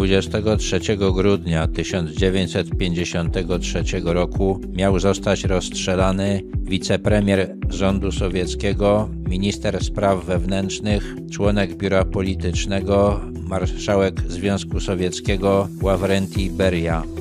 23 grudnia 1953 roku miał zostać rozstrzelany wicepremier rządu sowieckiego, minister spraw wewnętrznych, członek biura politycznego, marszałek Związku Sowieckiego Ławrenti Beria.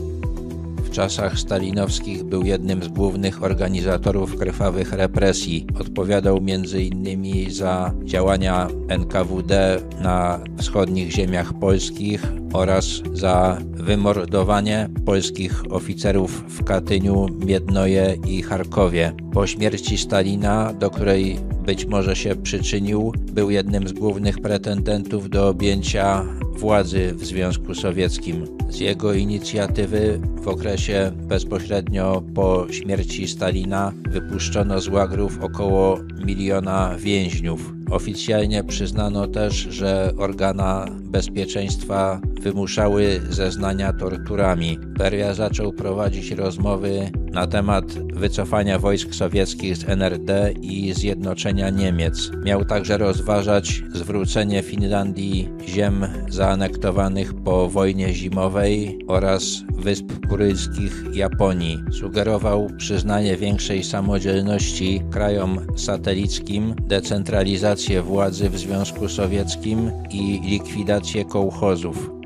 W czasach stalinowskich był jednym z głównych organizatorów krwawych represji. Odpowiadał m.in. za działania NKWD na wschodnich ziemiach polskich oraz za wymordowanie polskich oficerów w Katyniu, Miednoje i Charkowie. Po śmierci Stalina, do której być może się przyczynił, był jednym z głównych pretendentów do objęcia władzy w Związku Sowieckim. Z jego inicjatywy w okresie bezpośrednio po śmierci Stalina wypuszczono z łagrów około miliona więźniów. Oficjalnie przyznano też, że organa bezpieczeństwa wymuszały zeznania torturami. Beria zaczął prowadzić rozmowy na temat wycofania wojsk sowieckich z NRD i zjednoczenia Niemiec. Miał także rozważać zwrócenie Finlandii ziem zaanektowanych po wojnie zimowej oraz Wysp Kurylskich Japonii. Sugerował przyznanie większej samodzielności krajom satelickim, decentralizację władzy w Związku Sowieckim i likwidację kołchozów.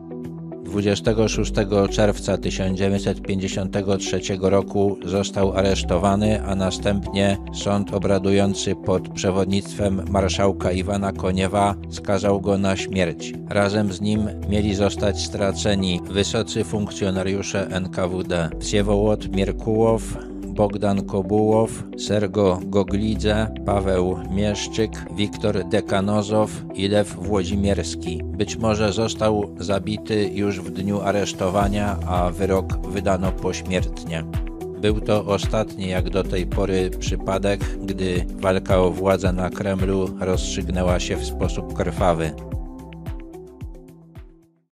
26 czerwca 1953 roku został aresztowany, a następnie sąd obradujący pod przewodnictwem marszałka Iwana Koniewa skazał go na śmierć. Razem z nim mieli zostać straceni wysocy funkcjonariusze NKWD Wsiewołot Mierkułow, Bogdan Kobułow, Sergo Goglidze, Paweł Mieszczyk, Wiktor Dekanozow i Lew Włodzimierski. Być może został zabity już w dniu aresztowania, a wyrok wydano pośmiertnie. Był to ostatni jak do tej pory przypadek, gdy walka o władzę na Kremlu rozstrzygnęła się w sposób krwawy.